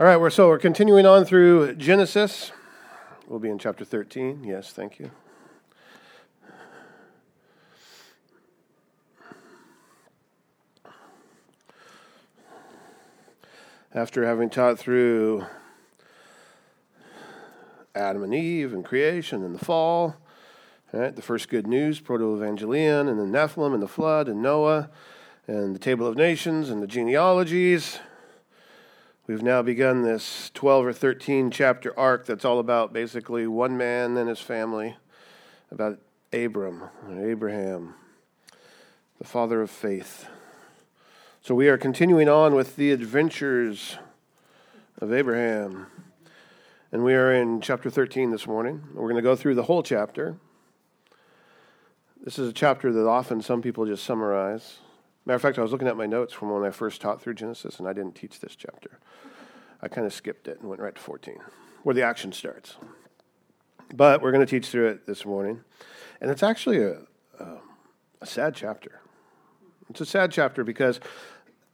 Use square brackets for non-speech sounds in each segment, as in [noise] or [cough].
All right, we're, so we're continuing on through Genesis. We'll be in chapter 13. Yes, thank you. After having taught through Adam and Eve and creation and the fall, right, the first good news, proto-evangelion, and the Nephilim and the flood and Noah and the table of nations and the genealogies We've now begun this 12 or 13 chapter arc that's all about basically one man and his family, about Abram, Abraham, the father of faith. So we are continuing on with the adventures of Abraham. And we are in chapter 13 this morning. We're going to go through the whole chapter. This is a chapter that often some people just summarize. Matter of fact, I was looking at my notes from when I first taught through Genesis, and I didn't teach this chapter. I kind of skipped it and went right to 14, where the action starts. But we're going to teach through it this morning. And it's actually a, a, a sad chapter. It's a sad chapter because,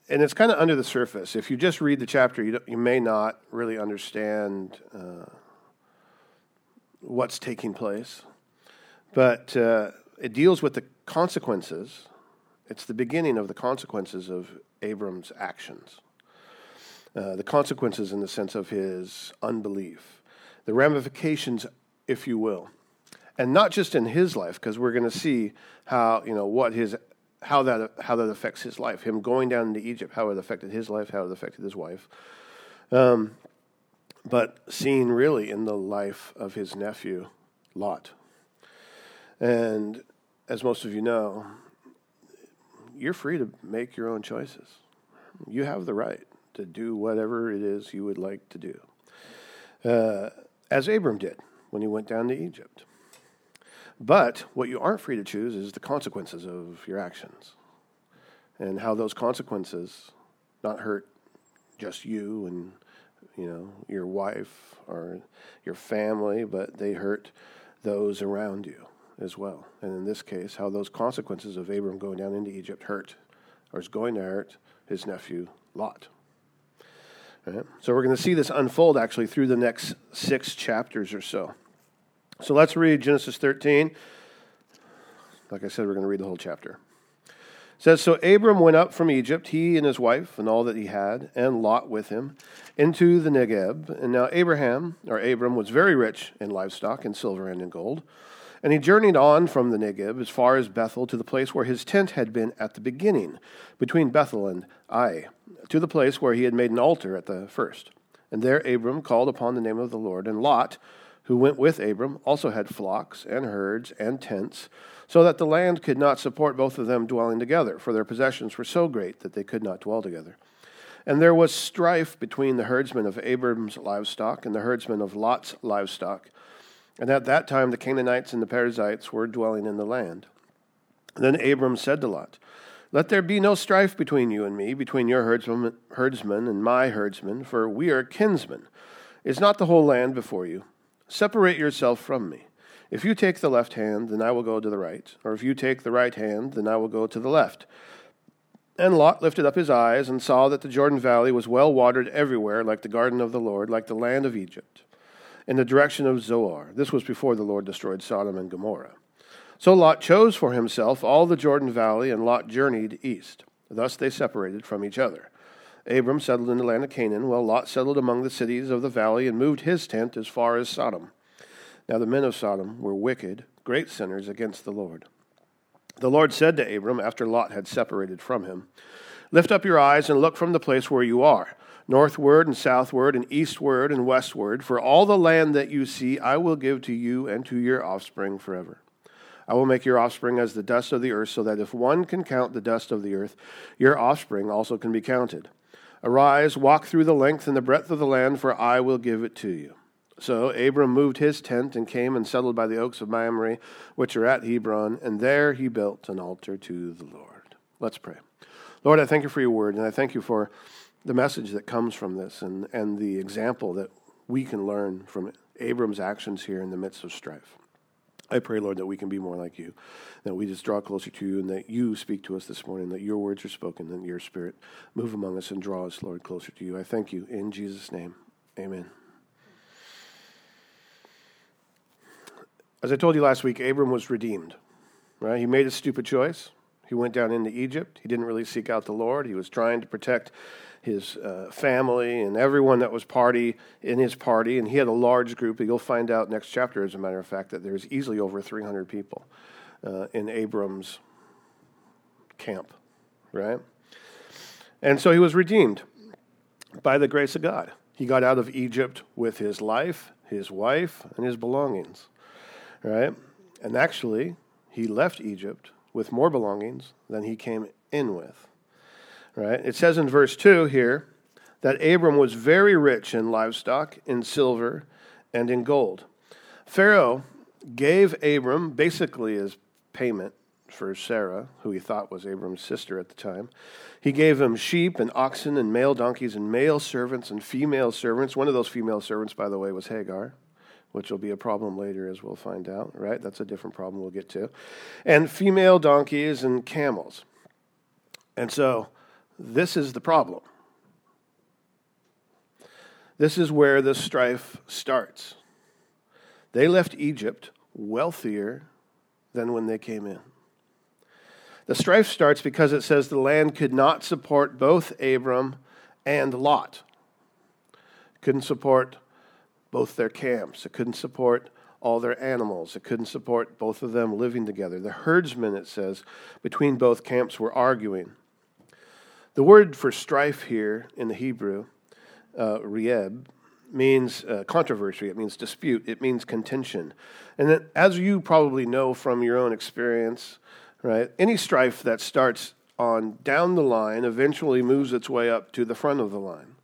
and it's kind of under the surface. If you just read the chapter, you, you may not really understand uh, what's taking place. But uh, it deals with the consequences. It's the beginning of the consequences of Abram's actions. Uh, the consequences in the sense of his unbelief, the ramifications, if you will, and not just in his life, because we're going to see how you know what his how that how that affects his life. Him going down into Egypt, how it affected his life, how it affected his wife. Um, but seen really in the life of his nephew, Lot. And as most of you know, you're free to make your own choices. You have the right to do whatever it is you would like to do, uh, as Abram did when he went down to Egypt. But what you aren't free to choose is the consequences of your actions and how those consequences not hurt just you and you know your wife or your family, but they hurt those around you as well. And in this case, how those consequences of Abram going down into Egypt hurt or is going to hurt his nephew Lot. Right? So we're going to see this unfold actually through the next six chapters or so. So let's read Genesis 13. Like I said, we're going to read the whole chapter. It says, So Abram went up from Egypt, he and his wife, and all that he had, and Lot with him, into the Negeb. And now Abraham, or Abram, was very rich in livestock, and silver, and in gold. And he journeyed on from the Negeb as far as Bethel to the place where his tent had been at the beginning, between Bethel and Ai, to the place where he had made an altar at the first. And there Abram called upon the name of the Lord. And Lot, who went with Abram, also had flocks and herds and tents, so that the land could not support both of them dwelling together, for their possessions were so great that they could not dwell together. And there was strife between the herdsmen of Abram's livestock and the herdsmen of Lot's livestock. And at that time the Canaanites and the Perizzites were dwelling in the land. Then Abram said to Lot, Let there be no strife between you and me, between your herdsmen, and my herdsmen, for we are kinsmen. Is not the whole land before you? Separate yourself from me. If you take the left hand, then I will go to the right, or if you take the right hand, then I will go to the left. And Lot lifted up his eyes and saw that the Jordan Valley was well watered everywhere, like the garden of the Lord, like the land of Egypt in the direction of Zoar. This was before the Lord destroyed Sodom and Gomorrah. So Lot chose for himself all the Jordan Valley, and Lot journeyed east. Thus they separated from each other. Abram settled in the land of Canaan, while Lot settled among the cities of the valley and moved his tent as far as Sodom. Now the men of Sodom were wicked, great sinners against the Lord. The Lord said to Abram, after Lot had separated from him, Lift up your eyes and look from the place where you are northward and southward and eastward and westward. For all the land that you see, I will give to you and to your offspring forever. I will make your offspring as the dust of the earth, so that if one can count the dust of the earth, your offspring also can be counted. Arise, walk through the length and the breadth of the land, for I will give it to you. So Abram moved his tent and came and settled by the oaks of Mamre, which are at Hebron, and there he built an altar to the Lord. Let's pray. Lord, I thank you for your word, and I thank you for the message that comes from this and, and the example that we can learn from Abram's actions here in the midst of strife. I pray, Lord, that we can be more like you, that we just draw closer to you, and that you speak to us this morning, that your words are spoken, and your spirit move among us and draw us, Lord, closer to you. I thank you in Jesus' name. Amen. As I told you last week, Abram was redeemed, right? He made a stupid choice. He went down into Egypt. He didn't really seek out the Lord. He was trying to protect his uh, family and everyone that was party in his party, and he had a large group. You'll find out next chapter, as a matter of fact, that there's easily over 300 people uh, in Abram's camp, right? And so he was redeemed by the grace of God. He got out of Egypt with his life, his wife, and his belongings, right? And actually, he left Egypt with more belongings than he came in with. Right? It says in verse 2 here that Abram was very rich in livestock, in silver, and in gold. Pharaoh gave Abram, basically as payment for Sarah, who he thought was Abram's sister at the time, he gave him sheep and oxen and male donkeys and male servants and female servants. One of those female servants, by the way, was Hagar, which will be a problem later, as we'll find out, right? That's a different problem we'll get to. And female donkeys and camels. And so this is the problem. This is where the strife starts. They left Egypt wealthier than when they came in. The strife starts because it says the land could not support both Abram and Lot. couldn't support both their camps. It couldn't support all their animals. It couldn't support both of them living together. The herdsmen, it says, between both camps were arguing. The word for strife here in the Hebrew, uh, rieb, means uh, controversy, it means dispute, it means contention. And then, as you probably know from your own experience, right, any strife that starts on down the line eventually moves its way up to the front of the line.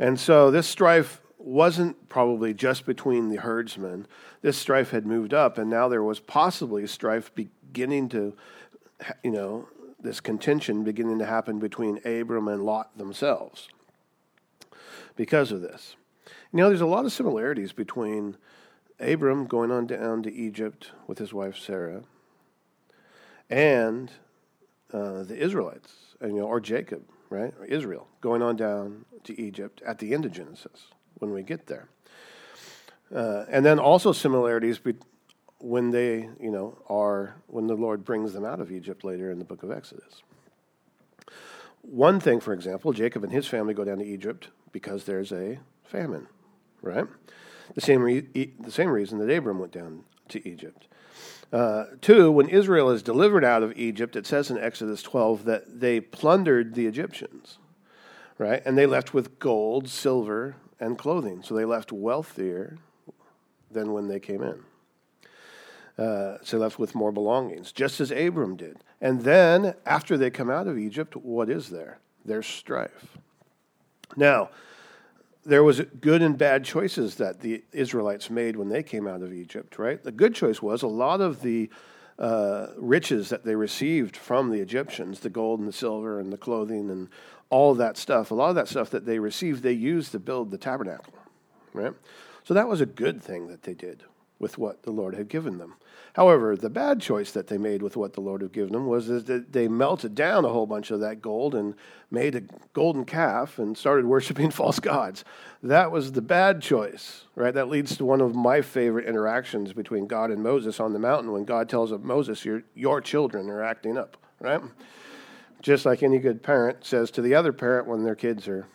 And so this strife wasn't probably just between the herdsmen. This strife had moved up, and now there was possibly strife beginning to, you know, this contention beginning to happen between Abram and Lot themselves because of this. You know, there's a lot of similarities between Abram going on down to Egypt with his wife Sarah and uh, the Israelites, you know, or Jacob, right? Or Israel going on down to Egypt at the end of Genesis when we get there. Uh, and then also similarities be- when they, you know, are when the Lord brings them out of Egypt later in the book of Exodus. One thing, for example, Jacob and his family go down to Egypt because there's a famine, right? The same, re- the same reason that Abram went down to Egypt. Uh, two, when Israel is delivered out of Egypt, it says in Exodus 12 that they plundered the Egyptians, right? And they left with gold, silver, and clothing. So they left wealthier than when they came in. Uh, so left with more belongings, just as Abram did. And then, after they come out of Egypt, what is there? There's strife. Now, there was good and bad choices that the Israelites made when they came out of Egypt, right? The good choice was a lot of the uh, riches that they received from the Egyptians, the gold and the silver and the clothing and all that stuff, a lot of that stuff that they received, they used to build the tabernacle, right? So that was a good thing that they did with what the Lord had given them. However, the bad choice that they made with what the Lord had given them was that they melted down a whole bunch of that gold and made a golden calf and started [laughs] worshiping false gods. That was the bad choice, right? That leads to one of my favorite interactions between God and Moses on the mountain when God tells of Moses, your, your children are acting up, right? Just like any good parent says to the other parent when their kids are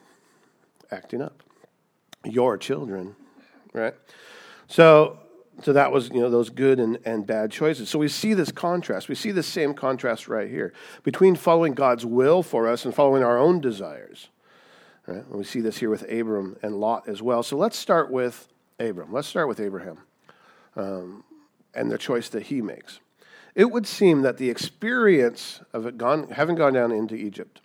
acting up. Your children, right? So so that was, you know, those good and, and bad choices. So we see this contrast. We see the same contrast right here between following God's will for us and following our own desires. Right? And we see this here with Abram and Lot as well. So let's start with Abram. Let's start with Abraham um, and the choice that he makes. It would seem that the experience of gone, having gone down into Egypt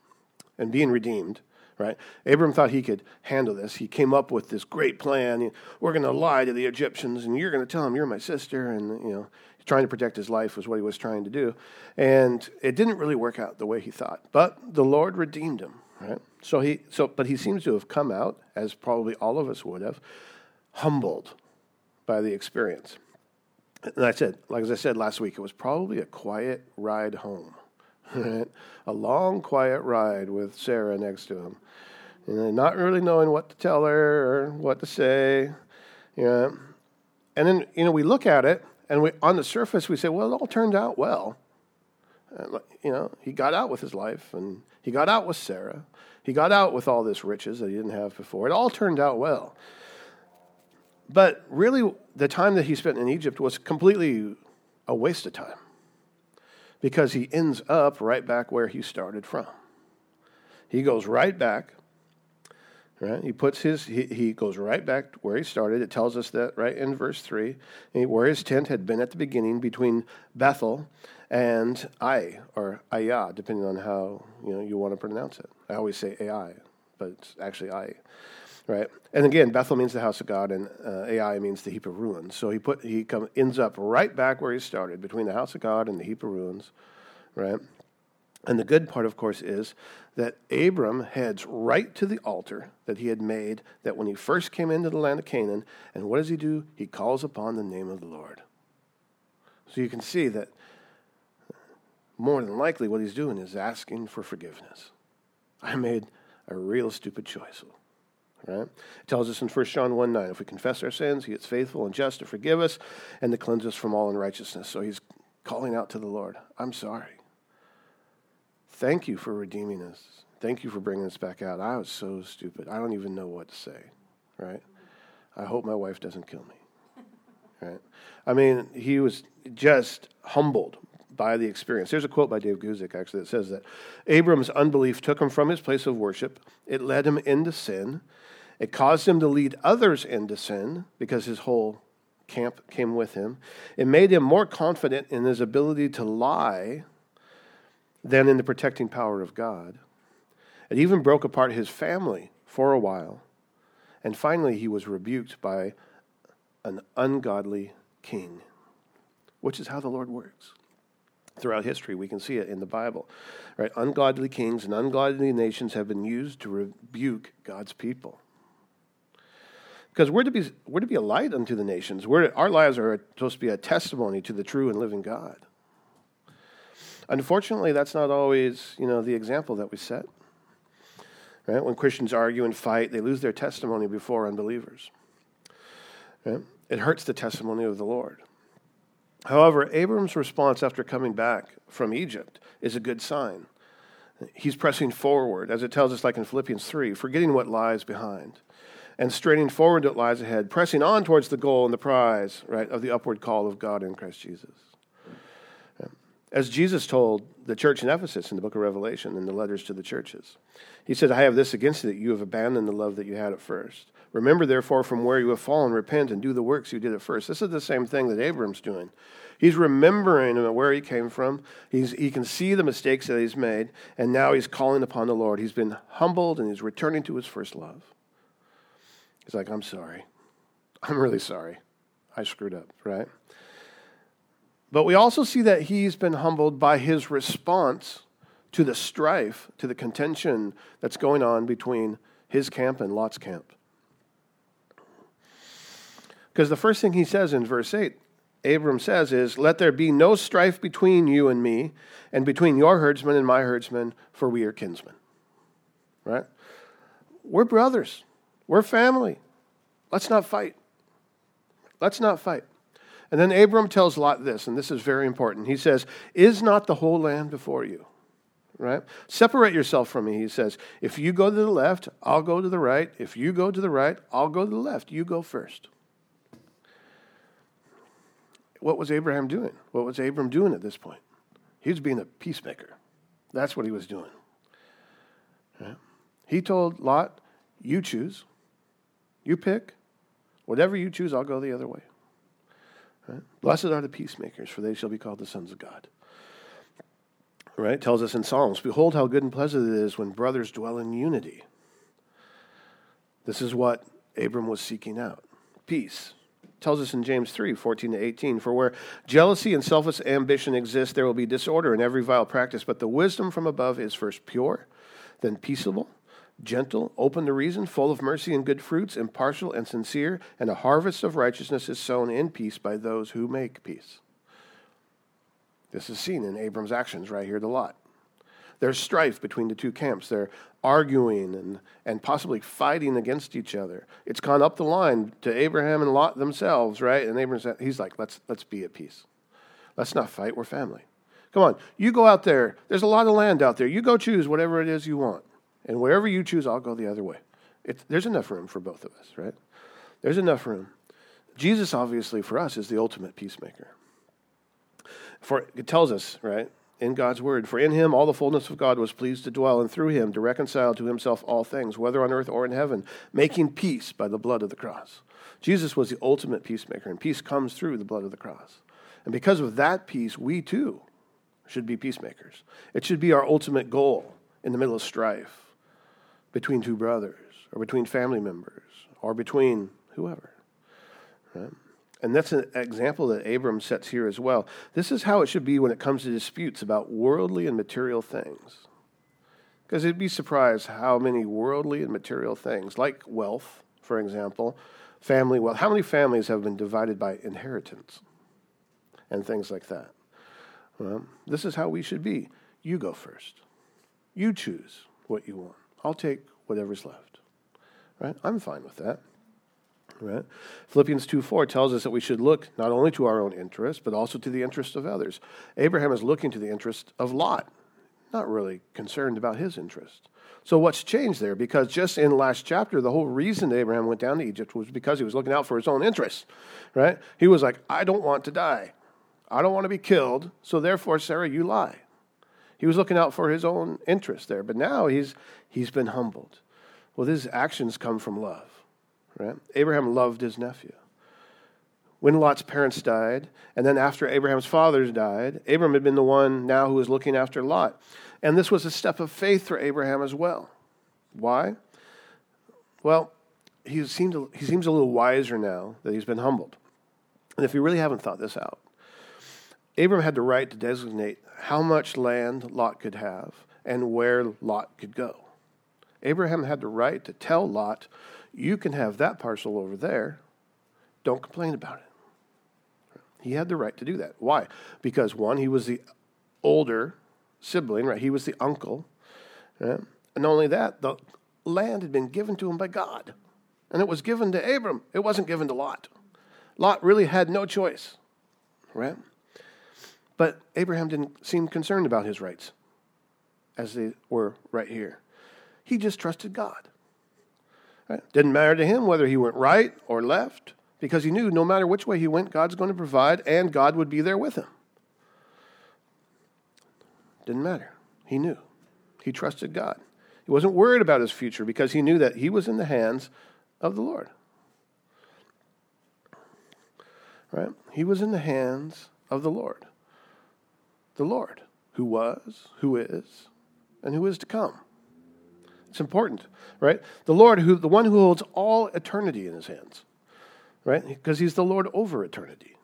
and being redeemed – right? Abram thought he could handle this. He came up with this great plan. We're going to lie to the Egyptians, and you're going to tell them you're my sister, and you know, trying to protect his life was what he was trying to do. And it didn't really work out the way he thought. But the Lord redeemed him, right? So he, so, but he seems to have come out, as probably all of us would have, humbled by the experience. And I said, like as I said last week, it was probably a quiet ride home. [laughs] A long, quiet ride with Sarah next to him. And not really knowing what to tell her or what to say. You know. And then, you know, we look at it and we, on the surface we say, well, it all turned out well. you know, he got out with his life and he got out with Sarah. He got out with all this riches that he didn't have before. It all turned out well. But really, the time that he spent in Egypt was completely a waste of time because he ends up right back where he started from. He goes right back. Right? He puts his he, he goes right back where he started. It tells us that right in verse three, where his tent had been at the beginning between Bethel and Ai or Ayah, depending on how you know you want to pronounce it. I always say Ai, but it's actually Ai right? And again, Bethel means the house of God, and uh, Ai means the heap of ruins. So he put he come, ends up right back where he started, between the house of God and the heap of ruins, right? And the good part, of course, is that Abram heads right to the altar that he had made that when he first came into the land of Canaan. And what does he do? He calls upon the name of the Lord. So you can see that more than likely what he's doing is asking for forgiveness. I made a real stupid choice. Right? It tells us in 1 John 1 9, if we confess our sins, he is faithful and just to forgive us and to cleanse us from all unrighteousness. So he's calling out to the Lord, I'm sorry. Thank you for redeeming us. Thank you for bringing us back out. I was so stupid. I don't even know what to say. Right? I hope my wife doesn't kill me. [laughs] Right? I mean, he was just humbled by the experience. There's a quote by Dave Guzik, actually, that says that Abram's unbelief took him from his place of worship, it led him into sin, it caused him to lead others into sin because his whole camp came with him. It made him more confident in his ability to lie than in the protecting power of God. It even broke apart his family for a while. And finally, he was rebuked by an ungodly king, which is how the Lord works. Throughout history, we can see it in the Bible. Right? Ungodly kings and ungodly nations have been used to rebuke God's people. Because we're to be we're to be a light unto the nations. We're, our lives are supposed to be a testimony to the true and living God. Unfortunately, that's not always you know the example that we set. Right? When Christians argue and fight, they lose their testimony before unbelievers. Right? It hurts the testimony of the Lord. However, Abram's response after coming back from Egypt is a good sign. He's pressing forward, as it tells us, like in Philippians 3, forgetting what lies behind and straining forward what lies ahead, pressing on towards the goal and the prize, right, of the upward call of God in Christ Jesus. As Jesus told the church in Ephesus in the book of Revelation in the letters to the churches, he said, I have this against you that you have abandoned the love that you had at first. Remember, therefore, from where you have fallen, repent and do the works you did at first. This is the same thing that Abram's doing. He's remembering where he came from. He's, he can see the mistakes that he's made, and now he's calling upon the Lord. He's been humbled and he's returning to his first love. He's like, I'm sorry. [laughs] I'm really sorry. I screwed up, right? But we also see that he's been humbled by his response to the strife, to the contention that's going on between his camp and Lot's camp. Because the first thing he says in verse 8, Abram says, is, Let there be no strife between you and me, and between your herdsmen and my herdsmen, for we are kinsmen. Right? We're brothers. We're family. Let's not fight. Let's not fight. And then Abram tells Lot this, and this is very important. He says, Is not the whole land before you? Right? Separate yourself from me, he says. If you go to the left, I'll go to the right. If you go to the right, I'll go to the left. You go first. What was Abraham doing? What was Abram doing at this point? He was being a peacemaker. That's what he was doing. Right? He told Lot, You choose. You pick. Whatever you choose, I'll go the other way. Right? Blessed are the peacemakers, for they shall be called the sons of God. Right? It tells us in Psalms, Behold how good and pleasant it is when brothers dwell in unity. This is what Abram was seeking out. Peace. Tells us in James 3, 14 to 18, For where jealousy and selfish ambition exist, there will be disorder in every vile practice, but the wisdom from above is first pure, then peaceable gentle, open to reason, full of mercy and good fruits, impartial and sincere, and a harvest of righteousness is sown in peace by those who make peace. This is seen in Abram's actions right here to Lot. There's strife between the two camps. They're arguing and, and possibly fighting against each other. It's gone up the line to Abraham and Lot themselves, right? And Abraham, he's like, let's, let's be at peace. Let's not fight. We're family. Come on, you go out there. There's a lot of land out there. You go choose whatever it is you want. And wherever you choose, I'll go the other way. There's enough room for both of us, right? There's enough room. Jesus, obviously, for us, is the ultimate peacemaker. For it tells us, right, in God's word, for in him all the fullness of God was pleased to dwell, and through him to reconcile to himself all things, whether on earth or in heaven, making peace by the blood of the cross. Jesus was the ultimate peacemaker, and peace comes through the blood of the cross. And because of that peace, we too should be peacemakers. It should be our ultimate goal in the middle of strife between two brothers or between family members or between whoever. Right? And that's an example that Abram sets here as well. This is how it should be when it comes to disputes about worldly and material things. Because you'd be surprised how many worldly and material things, like wealth, for example, family wealth, how many families have been divided by inheritance and things like that? Well, this is how we should be. You go first. You choose what you want. I'll take whatever's left. Right? I'm fine with that. Right? Philippians 2 4 tells us that we should look not only to our own interest, but also to the interest of others. Abraham is looking to the interest of Lot, not really concerned about his interest. So, what's changed there? Because just in last chapter, the whole reason Abraham went down to Egypt was because he was looking out for his own interests, right? He was like, I don't want to die. I don't want to be killed. So, therefore, Sarah, you lie. He was looking out for his own interest there. But now he's, he's been humbled. Well, his actions come from love, right? Abraham loved his nephew. When Lot's parents died, and then after Abraham's fathers died, Abraham had been the one now who was looking after Lot. And this was a step of faith for Abraham as well. Why? Well, he, seemed, he seems a little wiser now that he's been humbled. And if you really haven't thought this out, Abram had the right to designate how much land Lot could have and where Lot could go. Abraham had the right to tell Lot, You can have that parcel over there. Don't complain about it. He had the right to do that. Why? Because, one, he was the older sibling, right? He was the uncle. Right? And not only that, the land had been given to him by God. And it was given to Abram. It wasn't given to Lot. Lot really had no choice, right? But Abraham didn't seem concerned about his rights, as they were right here. He just trusted God. Right? Didn't matter to him whether he went right or left, because he knew no matter which way he went, God's going to provide and God would be there with him. Didn't matter. He knew. He trusted God. He wasn't worried about his future because he knew that he was in the hands of the Lord. Right? He was in the hands of the Lord the Lord, who was, who is, and who is to come. It's important, right? The Lord, who the one who holds all eternity in his hands, right? Because he's the Lord over eternity,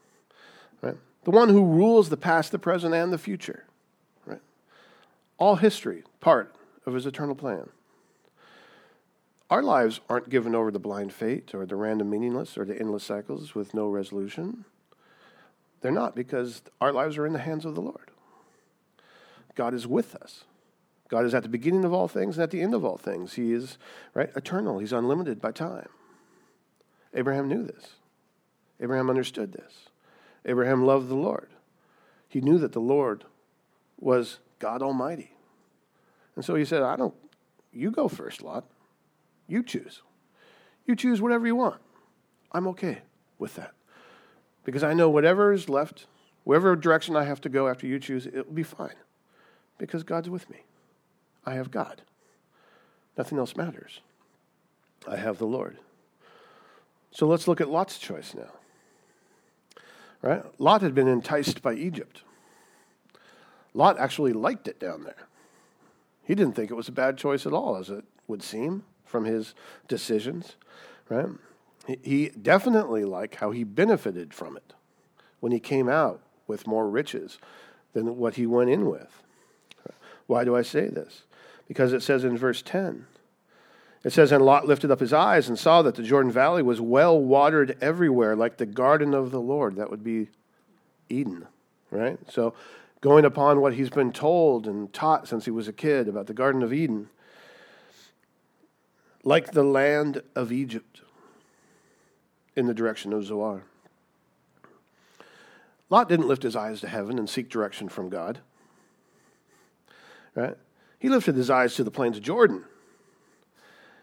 right? The one who rules the past, the present, and the future, right? All history, part of his eternal plan. Our lives aren't given over to blind fate or the random meaningless or to endless cycles with no resolution. They're not because our lives are in the hands of the Lord. God is with us. God is at the beginning of all things and at the end of all things. He is right eternal. He's unlimited by time. Abraham knew this. Abraham understood this. Abraham loved the Lord. He knew that the Lord was God Almighty. And so he said, I don't, you go first, Lot. You choose. You choose whatever you want. I'm okay with that. Because I know whatever is left, whatever direction I have to go after you choose, it'll be fine. Because God's with me. I have God. Nothing else matters. I have the Lord. So let's look at Lot's choice now. Right? Lot had been enticed by Egypt. Lot actually liked it down there. He didn't think it was a bad choice at all, as it would seem from his decisions. Right? He definitely liked how he benefited from it when he came out with more riches than what he went in with. Why do I say this? Because it says in verse 10 It says, And Lot lifted up his eyes and saw that the Jordan Valley was well watered everywhere, like the garden of the Lord. That would be Eden, right? So, going upon what he's been told and taught since he was a kid about the Garden of Eden, like the land of Egypt in the direction of Zoar. Lot didn't lift his eyes to heaven and seek direction from God. Right? He lifted his eyes to the plains of Jordan.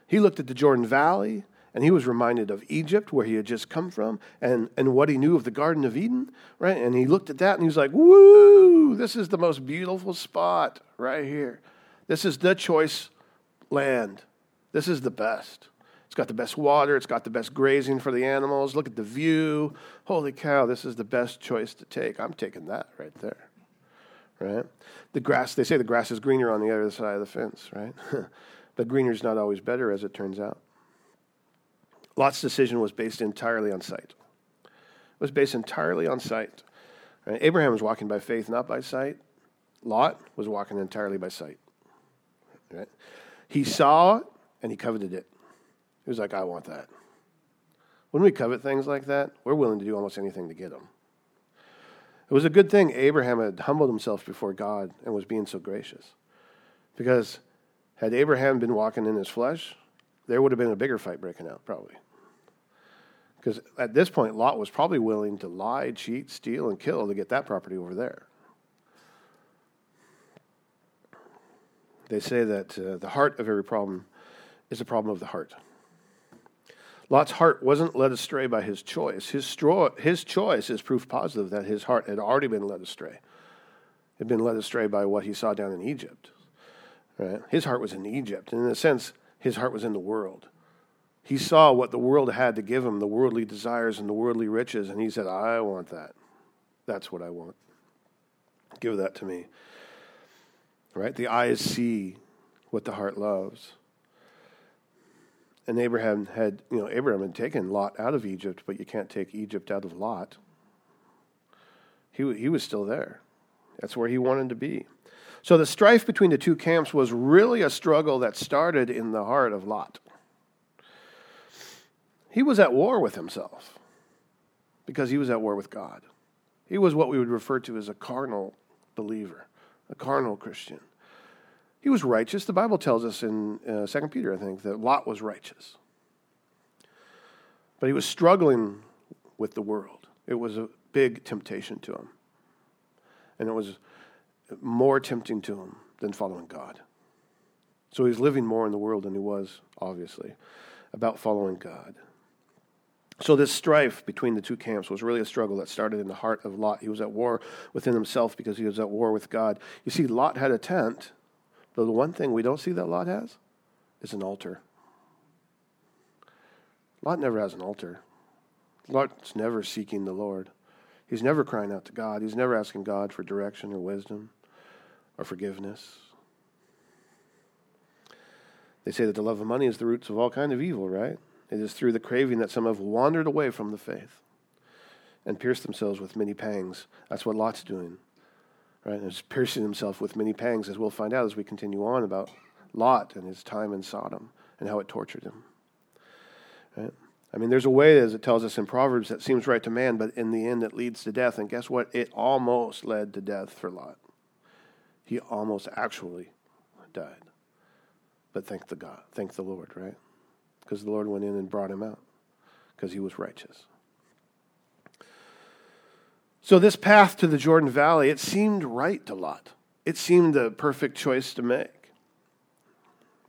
He looked at the Jordan Valley and he was reminded of Egypt, where he had just come from, and, and what he knew of the Garden of Eden, right? And he looked at that and he was like, woo, this is the most beautiful spot right here. This is the choice land. This is the best. It's got the best water, it's got the best grazing for the animals. Look at the view. Holy cow, this is the best choice to take. I'm taking that right there. Right? The grass, they say the grass is greener on the other side of the fence, right? [laughs] but greener is not always better, as it turns out. Lot's decision was based entirely on sight. It was based entirely on sight. Right? Abraham was walking by faith, not by sight. Lot was walking entirely by sight. Right? He saw and he coveted it. He was like, I want that. When we covet things like that, we're willing to do almost anything to get them. It was a good thing Abraham had humbled himself before God and was being so gracious. Because had Abraham been walking in his flesh, there would have been a bigger fight breaking out, probably. Because at this point, Lot was probably willing to lie, cheat, steal, and kill to get that property over there. They say that uh, the heart of every problem is a problem of the heart. Lot's heart wasn't led astray by his choice. His, stro- his choice is proof positive that his heart had already been led astray. It had been led astray by what he saw down in Egypt. Right? His heart was in Egypt. And in a sense, his heart was in the world. He saw what the world had to give him, the worldly desires and the worldly riches, and he said, I want that. That's what I want. Give that to me. Right? The eyes see what the heart loves. And Abraham had, you know, Abraham had taken Lot out of Egypt, but you can't take Egypt out of Lot. He, he was still there. That's where he wanted to be. So the strife between the two camps was really a struggle that started in the heart of Lot. He was at war with himself because he was at war with God. He was what we would refer to as a carnal believer, a carnal Christian. He was righteous. The Bible tells us in uh, 2 Peter, I think, that Lot was righteous. But he was struggling with the world. It was a big temptation to him. And it was more tempting to him than following God. So he's living more in the world than he was, obviously, about following God. So, this strife between the two camps was really a struggle that started in the heart of Lot. He was at war within himself because he was at war with God. You see, Lot had a tent but the one thing we don't see that Lot has is an altar. Lot never has an altar. Lot's never seeking the Lord. He's never crying out to God. He's never asking God for direction or wisdom or forgiveness. They say that the love of money is the roots of all kind of evil, right? It is through the craving that some have wandered away from the faith and pierced themselves with many pangs. That's what Lot's doing right? And is piercing himself with many pangs, as we'll find out as we continue on about Lot and his time in Sodom and how it tortured him. Right? I mean, there's a way, as it tells us in Proverbs, that seems right to man, but in the end it leads to death. And guess what? It almost led to death for Lot. He almost actually died. But thank the God, thank the Lord, right? Because the Lord went in and brought him out because he was righteous. So, this path to the Jordan Valley, it seemed right to Lot. It seemed the perfect choice to make.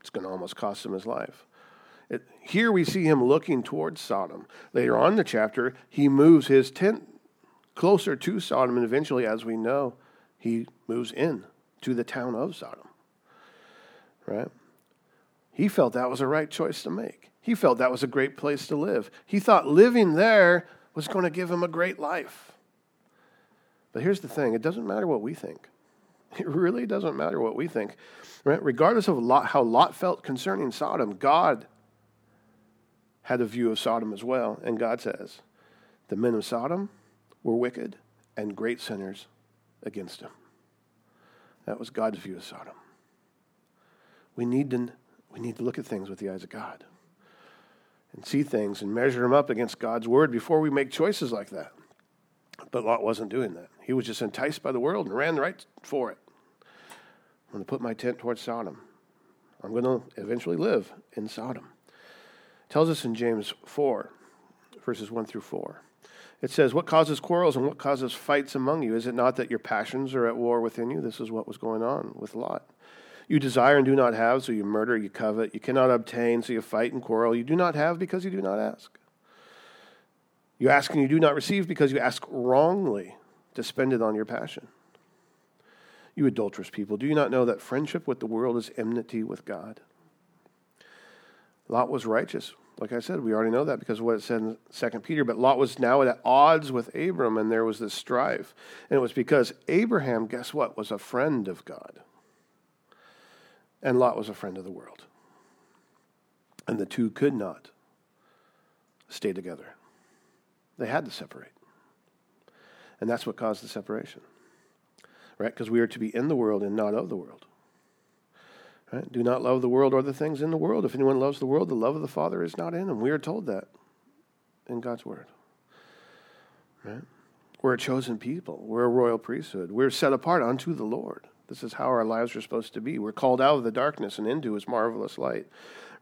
It's going to almost cost him his life. It, here we see him looking towards Sodom. Later on in the chapter, he moves his tent closer to Sodom, and eventually, as we know, he moves in to the town of Sodom. Right? He felt that was a right choice to make. He felt that was a great place to live. He thought living there was going to give him a great life. But here's the thing it doesn't matter what we think. [laughs] It really doesn't matter what we think. Right? Regardless of Lot, how Lot felt concerning Sodom, God had a view of Sodom as well. And God says, the men of Sodom were wicked and great sinners against him. That was God's view of Sodom. We need to, We need to look at things with the eyes of God and see things and measure them up against God's word before we make choices like that. But Lot wasn't doing that. He was just enticed by the world and ran right for it. I'm going to put my tent towards Sodom. I'm going to eventually live in Sodom. It tells us in James 4, verses 1 through 4. It says, What causes quarrels and what causes fights among you? Is it not that your passions are at war within you? This is what was going on with Lot. You desire and do not have, so you murder, you covet. You cannot obtain, so you fight and quarrel. You do not have because you do not ask. You ask and you do not receive because you ask wrongly to spend it on your passion. You adulterous people, do you not know that friendship with the world is enmity with God? Lot was righteous. Like I said, we already know that because of what it said in 2 Peter. But Lot was now at odds with Abram, and there was this strife. And it was because Abraham, guess what, was a friend of God. And Lot was a friend of the world. And the two could not stay together, they had to separate. And that's what caused the separation, right? Because we are to be in the world and not of the world. Right? Do not love the world or the things in the world. If anyone loves the world, the love of the Father is not in him. We are told that in God's Word. Right? We're a chosen people. We're a royal priesthood. We're set apart unto the Lord. This is how our lives are supposed to be. We're called out of the darkness and into his marvelous light,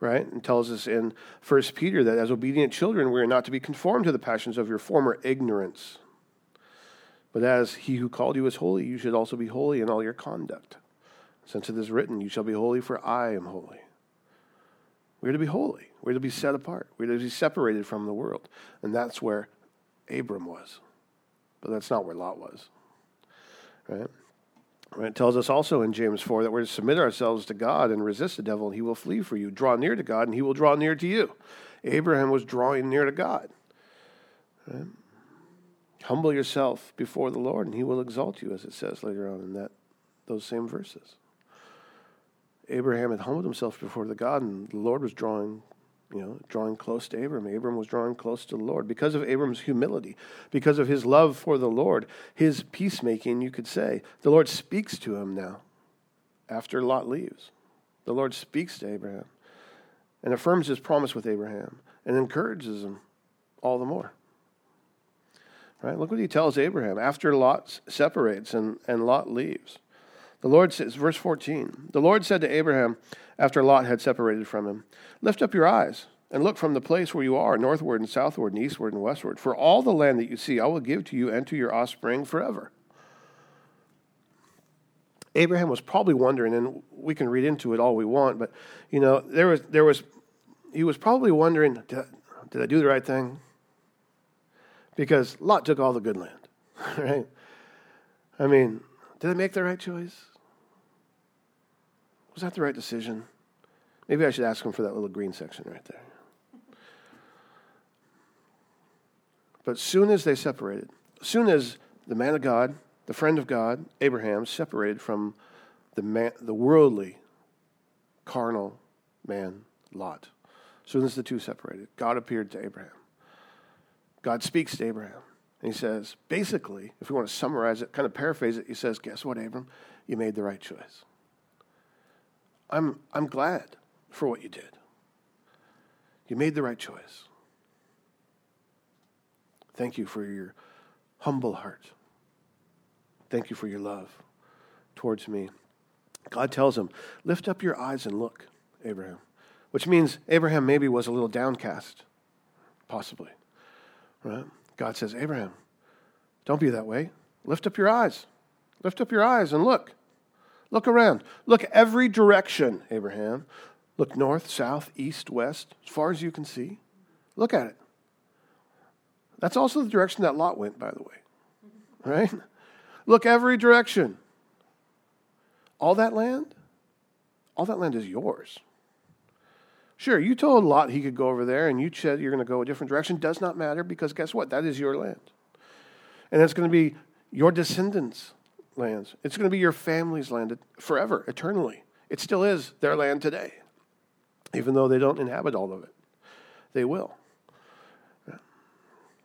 right? And tells us in 1 Peter that as obedient children, we are not to be conformed to the passions of your former ignorance. But as he who called you is holy, you should also be holy in all your conduct. Since it is written, You shall be holy, for I am holy. We're to be holy. We're to be set apart. We're to be separated from the world. And that's where Abram was. But that's not where Lot was. Right? It tells us also in James 4 that we're to submit ourselves to God and resist the devil, and he will flee for you. Draw near to God, and he will draw near to you. Abraham was drawing near to God. Right? Humble yourself before the Lord, and he will exalt you, as it says later on in that those same verses. Abraham had humbled himself before the God, and the Lord was drawing you know, drawing close to Abram. Abram was drawing close to the Lord. Because of Abram's humility, because of his love for the Lord, his peacemaking, you could say, the Lord speaks to him now after Lot leaves. The Lord speaks to Abraham and affirms his promise with Abraham and encourages him all the more. Right? Look what he tells Abraham after Lot separates and, and Lot leaves. The Lord says, verse 14, the Lord said to Abraham, after Lot had separated from him. Lift up your eyes and look from the place where you are, northward and southward and eastward and westward. For all the land that you see, I will give to you and to your offspring forever. Abraham was probably wondering, and we can read into it all we want, but you know, there was there was he was probably wondering, did did I do the right thing? Because Lot took all the good land, [laughs] right? I mean, did I make the right choice? Was that the right decision? Maybe I should ask him for that little green section right there. But soon as they separated, soon as the man of God, the friend of God, Abraham, separated from the, man, the worldly, carnal man, Lot, soon as the two separated, God appeared to Abraham. God speaks to Abraham. And he says, basically, if we want to summarize it, kind of paraphrase it, he says, Guess what, Abram? You made the right choice. I'm, I'm glad for what you did. You made the right choice. Thank you for your humble heart. Thank you for your love towards me. God tells him, Lift up your eyes and look, Abraham, which means Abraham maybe was a little downcast, possibly. Right? God says, Abraham, don't be that way. Lift up your eyes. Lift up your eyes and look. Look around. Look every direction, Abraham. Look north, south, east, west, as far as you can see. Look at it. That's also the direction that Lot went, by the way. [laughs] Right? Look every direction. All that land? All that land is yours. Sure, you told Lot he could go over there, and you said you're going to go a different direction. Does not matter because guess what? That is your land. And it's going to be your descendants' lands. It's going to be your family's land forever, eternally. It still is their land today, even though they don't inhabit all of it. They will.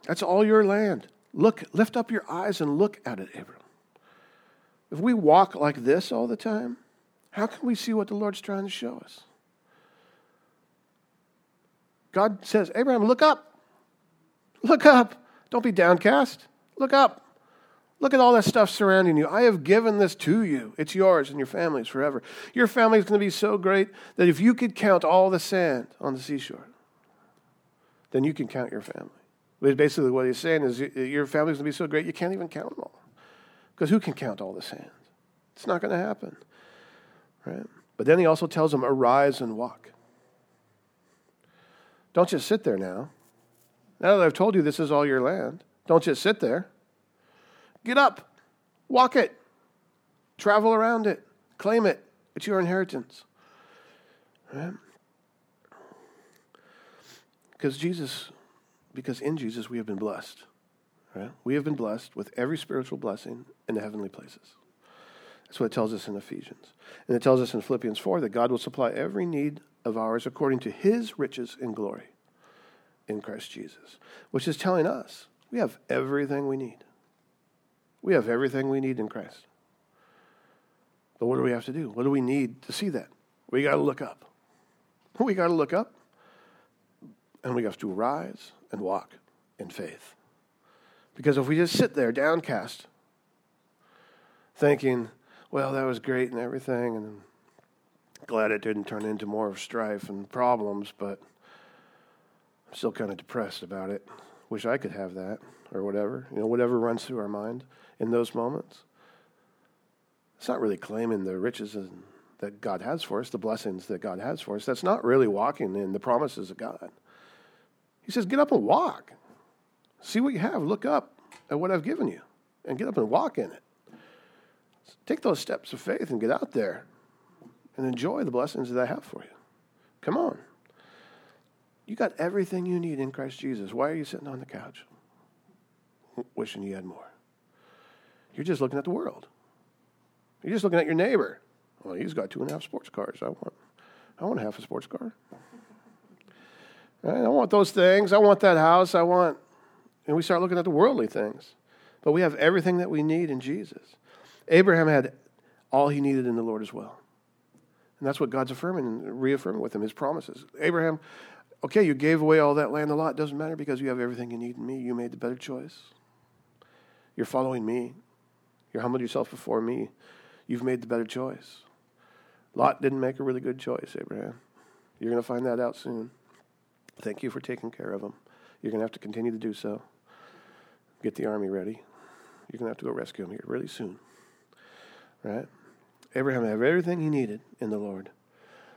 That's all your land. Look, lift up your eyes and look at it, Abram. If we walk like this all the time, how can we see what the Lord's trying to show us? God says, Abraham, look up. Look up. Don't be downcast. Look up. Look at all that stuff surrounding you. I have given this to you. It's yours and your family's forever. Your family is going to be so great that if you could count all the sand on the seashore, then you can count your family. Basically, what he's saying is your family's going to be so great you can't even count them all. Because who can count all the sand? It's not going to happen. Right? But then he also tells them, arise and walk. Don't just sit there now. Now that I've told you this is all your land, don't just sit there. Get up, walk it, travel around it, claim it. It's your inheritance. Right? Because Jesus, because in Jesus we have been blessed. Right? We have been blessed with every spiritual blessing in the heavenly places. That's what it tells us in Ephesians. And it tells us in Philippians 4 that God will supply every need of ours according to his riches in glory in Christ Jesus, which is telling us we have everything we need. We have everything we need in Christ. But what do we have to do? What do we need to see that? We got to look up. We got to look up and we have to rise and walk in faith. Because if we just sit there downcast, thinking, well, that was great and everything, and glad it didn't turn into more of strife and problems, but I'm still kind of depressed about it. Wish I could have that or whatever. You know, whatever runs through our mind in those moments. It's not really claiming the riches that God has for us, the blessings that God has for us. That's not really walking in the promises of God. He says, Get up and walk. See what you have. Look up at what I've given you and get up and walk in it. Take those steps of faith and get out there and enjoy the blessings that I have for you. Come on. You got everything you need in Christ Jesus. Why are you sitting on the couch wishing you had more? You're just looking at the world. You're just looking at your neighbor. Well, he's got two and a half sports cars. I want, I want half a sports car. I want those things. I want that house. I want, and we start looking at the worldly things. But we have everything that we need in Jesus. Abraham had all he needed in the Lord as well. And that's what God's affirming and reaffirming with him, his promises. Abraham, okay, you gave away all that land a lot. Doesn't matter because you have everything you need in me. You made the better choice. You're following me. You're humbled yourself before me. You've made the better choice. Lot didn't make a really good choice, Abraham. You're going to find that out soon. Thank you for taking care of him. You're going to have to continue to do so. Get the army ready. You're going to have to go rescue him here really soon. Right? Abraham had everything he needed in the Lord.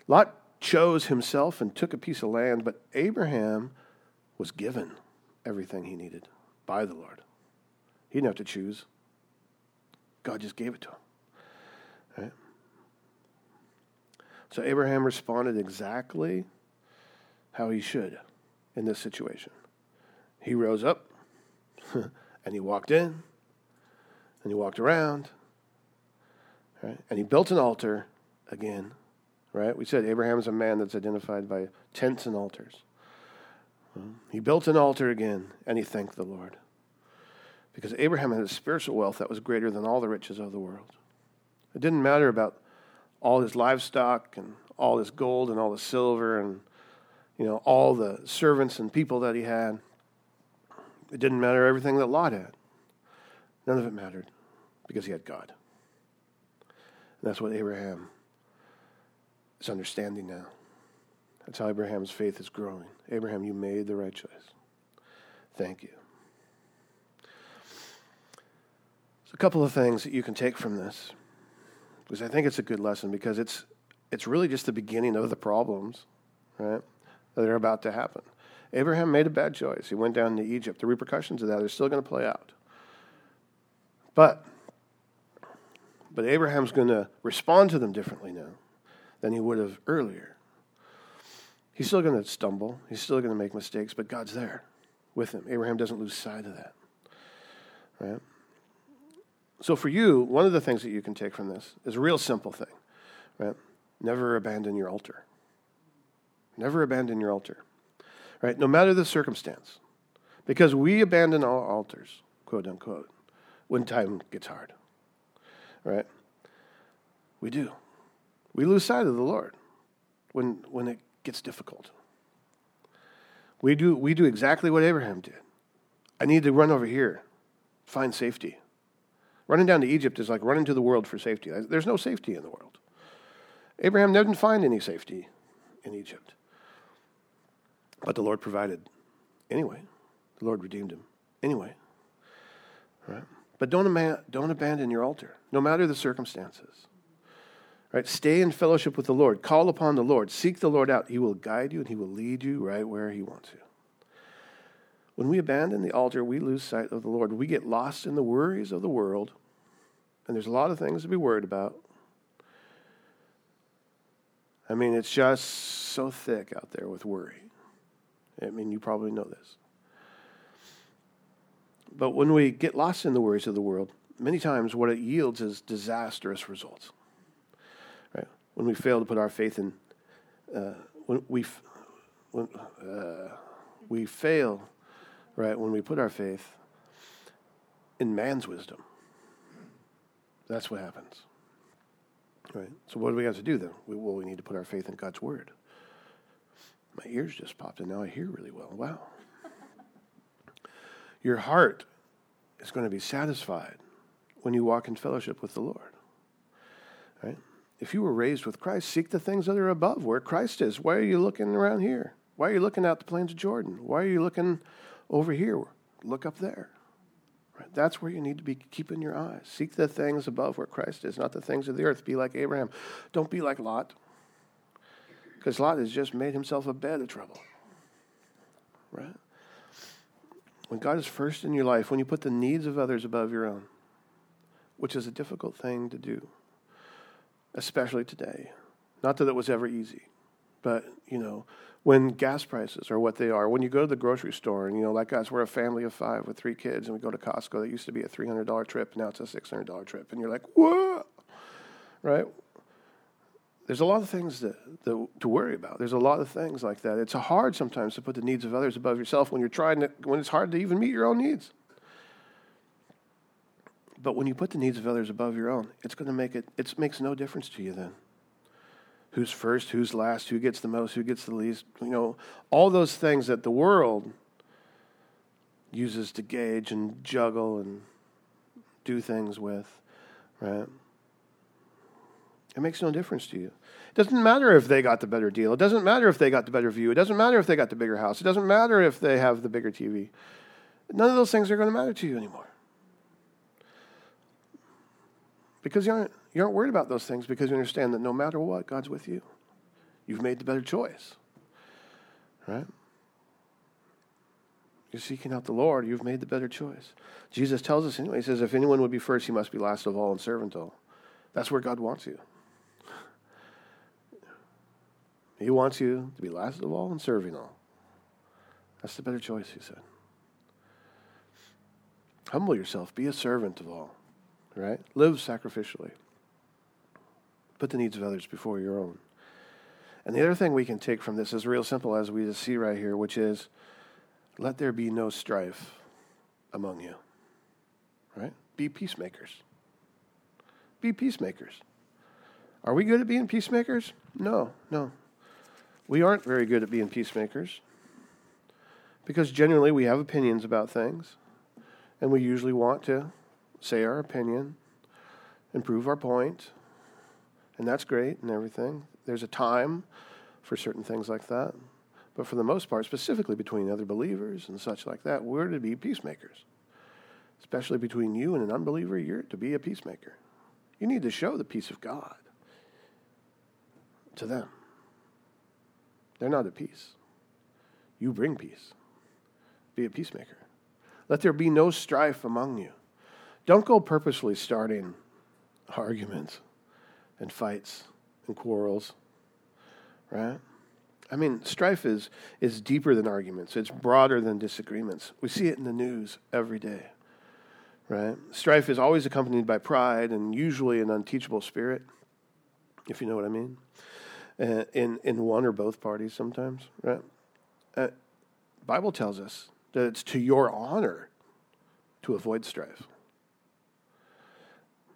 Lot chose himself and took a piece of land, but Abraham was given everything he needed by the Lord. He didn't have to choose. God just gave it to him. Right? So Abraham responded exactly how he should in this situation. He rose up [laughs] and he walked in and he walked around right? and he built an altar again right? We said Abraham is a man that's identified by tents and altars. he built an altar again and he thanked the Lord. Because Abraham had a spiritual wealth that was greater than all the riches of the world. It didn't matter about all his livestock and all his gold and all the silver and you know all the servants and people that he had. It didn't matter everything that Lot had. None of it mattered because he had God. And that's what Abraham is understanding now. That's how Abraham's faith is growing. Abraham, you made the right choice. Thank you. A couple of things that you can take from this, because I think it's a good lesson because it's it's really just the beginning of the problems, right, that are about to happen. Abraham made a bad choice. He went down to Egypt. The repercussions of that are still going to play out. But but Abraham's going to respond to them differently now than he would have earlier. He's still going to stumble. He's still going to make mistakes, but God's there with him. Abraham doesn't lose sight of that. Right? So for you, one of the things that you can take from this is a real simple thing, right? Never abandon your altar. Never abandon your altar. Right? No matter the circumstance. Because we abandon our altars, quote unquote, when time gets hard. Right? We do. We lose sight of the Lord when when it gets difficult. We do, we do exactly what Abraham did. I need to run over here, find safety. Running down to Egypt is like running to the world for safety. There's no safety in the world. Abraham didn't find any safety in Egypt. But the Lord provided anyway. The Lord redeemed him anyway. Right? But don't, ama- don't abandon your altar, no matter the circumstances. Right? Stay in fellowship with the Lord. Call upon the Lord. Seek the Lord out. He will guide you and he will lead you right where he wants you. When we abandon the altar, we lose sight of the Lord. We get lost in the worries of the world, and there's a lot of things to be worried about. I mean, it's just so thick out there with worry. I mean, you probably know this. But when we get lost in the worries of the world, many times what it yields is disastrous results. Right? When we fail to put our faith in, uh, when we, when uh, we fail right, when we put our faith in man's wisdom. That's what happens. Right? So what do we have to do then? We, well, we need to put our faith in God's word. My ears just popped and now I hear really well. Wow. [laughs] Your heart is going to be satisfied when you walk in fellowship with the Lord. Right? If you were raised with Christ, seek the things that are above where Christ is. Why are you looking around here? Why are you looking out the plains of Jordan? Why are you looking over here. Look up there. That's where you need to be keeping your eyes. Seek the things above where Christ is, not the things of the earth. Be like Abraham. Don't be like Lot. Because Lot has just made himself a bed of trouble. Right? When God is first in your life, when you put the needs of others above your own, which is a difficult thing to do, especially today. Not that it was ever easy, but, you know, when gas prices are what they are, when you go to the grocery store, and you know, like us, we're a family of five with three kids, and we go to Costco. That used to be a three hundred dollar trip, now it's a six hundred dollar trip, and you're like, what? Right? There's a lot of things that, that, to worry about. There's a lot of things like that. It's hard sometimes to put the needs of others above yourself when you're trying to, when it's hard to even meet your own needs. But when you put the needs of others above your own, it's going to make it. It makes no difference to you then who's first, who's last, who gets the most, who gets the least. You know, all those things that the world uses to gauge and juggle and do things with, right? It makes no difference to you. It doesn't matter if they got the better deal. It doesn't matter if they got the better view. It doesn't matter if they got the bigger house. It doesn't matter if they have the bigger TV. None of those things are going to matter to you anymore. Because you aren't you aren't worried about those things because you understand that no matter what, God's with you. You've made the better choice. Right? You're seeking out the Lord, you've made the better choice. Jesus tells us anyway, he says, if anyone would be first, he must be last of all and servant of all. That's where God wants you. He wants you to be last of all and serving all. That's the better choice, he said. Humble yourself, be a servant of all, right? Live sacrificially. Put the needs of others before your own. And the other thing we can take from this is real simple, as we just see right here, which is let there be no strife among you. Right? Be peacemakers. Be peacemakers. Are we good at being peacemakers? No, no. We aren't very good at being peacemakers because generally we have opinions about things and we usually want to say our opinion and prove our point and that's great and everything. There's a time for certain things like that. But for the most part, specifically between other believers and such like that, we're to be peacemakers. Especially between you and an unbeliever, you're to be a peacemaker. You need to show the peace of God to them. They're not at peace. You bring peace. Be a peacemaker. Let there be no strife among you. Don't go purposely starting arguments and fights and quarrels, right? I mean, strife is, is deeper than arguments, it's broader than disagreements. We see it in the news every day, right? Strife is always accompanied by pride and usually an unteachable spirit, if you know what I mean, uh, in, in one or both parties sometimes, right? Uh, Bible tells us that it's to your honor to avoid strife.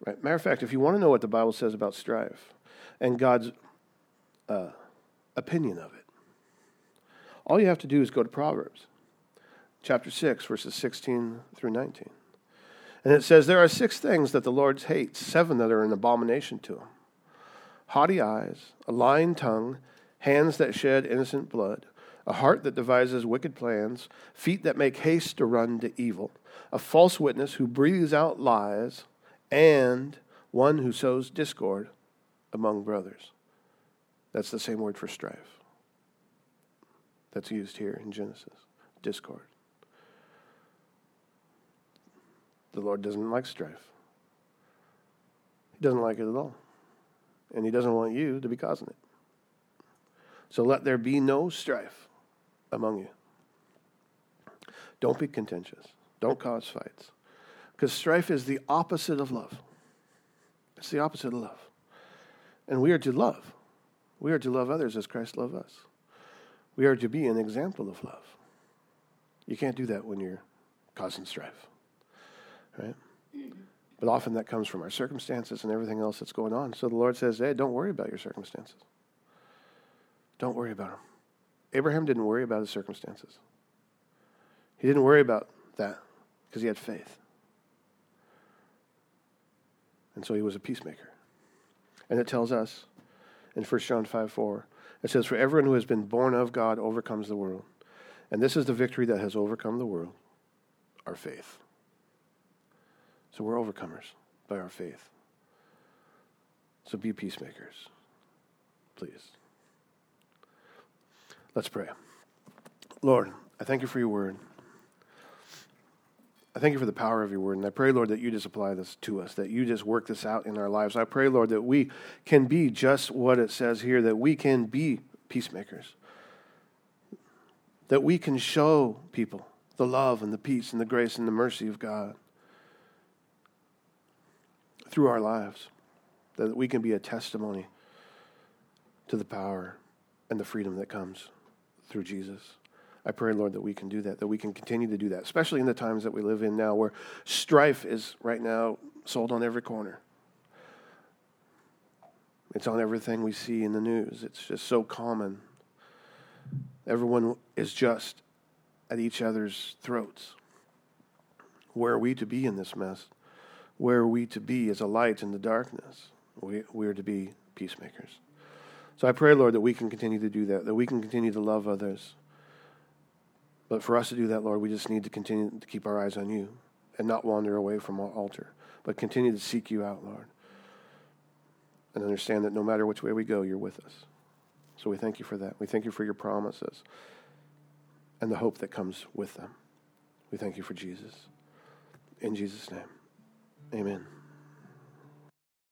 Right? Matter of fact, if you want to know what the Bible says about strife and God's uh, opinion of it, All you have to do is go to Proverbs chapter 6, verses 16 through 19. And it says, There are six things that the Lord hates, seven that are an abomination to him haughty eyes, a lying tongue, hands that shed innocent blood, a heart that devises wicked plans, feet that make haste to run to evil, a false witness who breathes out lies, and one who sows discord among brothers. That's the same word for strife that's used here in Genesis discord. The Lord doesn't like strife, He doesn't like it at all. And He doesn't want you to be causing it. So let there be no strife among you. Don't be contentious. Don't cause fights. Because strife is the opposite of love. It's the opposite of love. And we are to love. We are to love others as Christ loved us. We are to be an example of love. You can't do that when you're causing strife. Right? But often that comes from our circumstances and everything else that's going on. So the Lord says, hey, don't worry about your circumstances. Don't worry about them. Abraham didn't worry about his circumstances. He didn't worry about that because he had faith. And so he was a peacemaker. And it tells us in 1 John 5 4, it says, For everyone who has been born of God overcomes the world. And this is the victory that has overcome the world, our faith. So we're overcomers by our faith. So be peacemakers, please. Let's pray. Lord, I thank you for your word. I thank you for the power of your word. And I pray, Lord, that you just apply this to us, that you just work this out in our lives. I pray, Lord, that we can be just what it says here, that we can be peacemakers, that we can show people the love and the peace and the grace and the mercy of God through our lives, that we can be a testimony to the power and the freedom that comes through Jesus. I pray, Lord, that we can do that, that we can continue to do that, especially in the times that we live in now where strife is right now sold on every corner. It's on everything we see in the news. It's just so common. Everyone is just at each other's throats. Where are we to be in this mess? Where are we to be as a light in the darkness? We, we are to be peacemakers. So I pray, Lord, that we can continue to do that, that we can continue to love others but for us to do that, Lord, we just need to continue to keep our eyes on you and not wander away from our altar, but continue to seek you out, Lord. And understand that no matter which way we go, you're with us. So we thank you for that. We thank you for your promises and the hope that comes with them. We thank you for Jesus. In Jesus' name, amen.